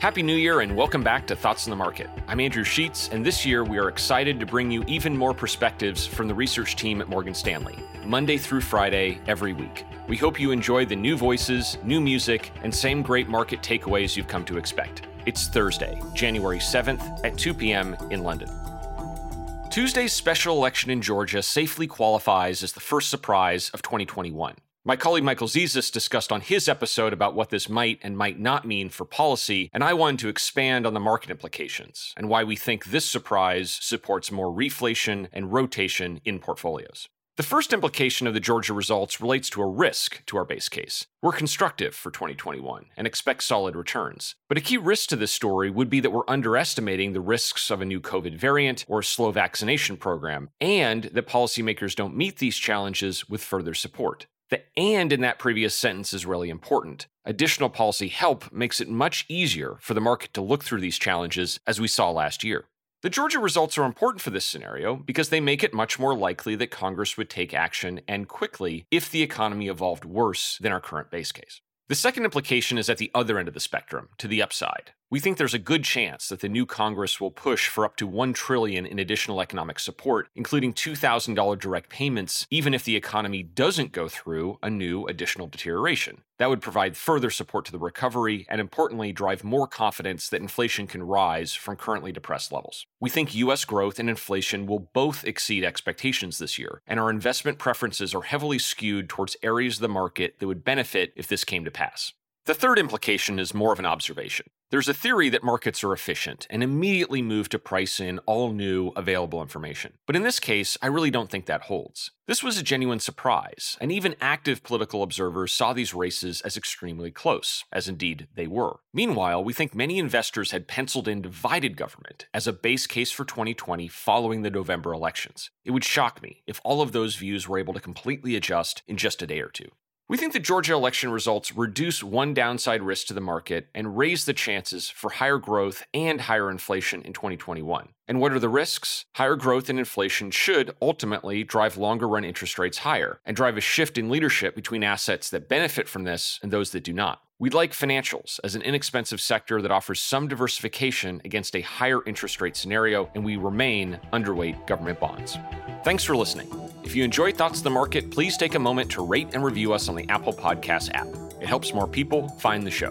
Happy New Year and welcome back to Thoughts on the Market. I'm Andrew Sheets, and this year we are excited to bring you even more perspectives from the research team at Morgan Stanley, Monday through Friday, every week. We hope you enjoy the new voices, new music, and same great market takeaways you've come to expect. It's Thursday, January 7th at 2 p.m. in London. Tuesday's special election in Georgia safely qualifies as the first surprise of 2021. My colleague Michael Zezas discussed on his episode about what this might and might not mean for policy, and I wanted to expand on the market implications and why we think this surprise supports more reflation and rotation in portfolios. The first implication of the Georgia results relates to a risk to our base case. We're constructive for 2021 and expect solid returns. But a key risk to this story would be that we're underestimating the risks of a new COVID variant or a slow vaccination program, and that policymakers don't meet these challenges with further support. The and in that previous sentence is really important. Additional policy help makes it much easier for the market to look through these challenges, as we saw last year. The Georgia results are important for this scenario because they make it much more likely that Congress would take action and quickly if the economy evolved worse than our current base case. The second implication is at the other end of the spectrum, to the upside. We think there's a good chance that the new Congress will push for up to 1 trillion in additional economic support, including $2,000 direct payments even if the economy doesn't go through a new additional deterioration. That would provide further support to the recovery and importantly drive more confidence that inflation can rise from currently depressed levels. We think US growth and inflation will both exceed expectations this year, and our investment preferences are heavily skewed towards areas of the market that would benefit if this came to pass. The third implication is more of an observation. There's a theory that markets are efficient and immediately move to price in all new available information. But in this case, I really don't think that holds. This was a genuine surprise, and even active political observers saw these races as extremely close, as indeed they were. Meanwhile, we think many investors had penciled in divided government as a base case for 2020 following the November elections. It would shock me if all of those views were able to completely adjust in just a day or two. We think the Georgia election results reduce one downside risk to the market and raise the chances for higher growth and higher inflation in 2021. And what are the risks? Higher growth and inflation should ultimately drive longer run interest rates higher and drive a shift in leadership between assets that benefit from this and those that do not. We'd like financials as an inexpensive sector that offers some diversification against a higher interest rate scenario, and we remain underweight government bonds. Thanks for listening. If you enjoy Thoughts of the Market, please take a moment to rate and review us on the Apple Podcast app. It helps more people find the show.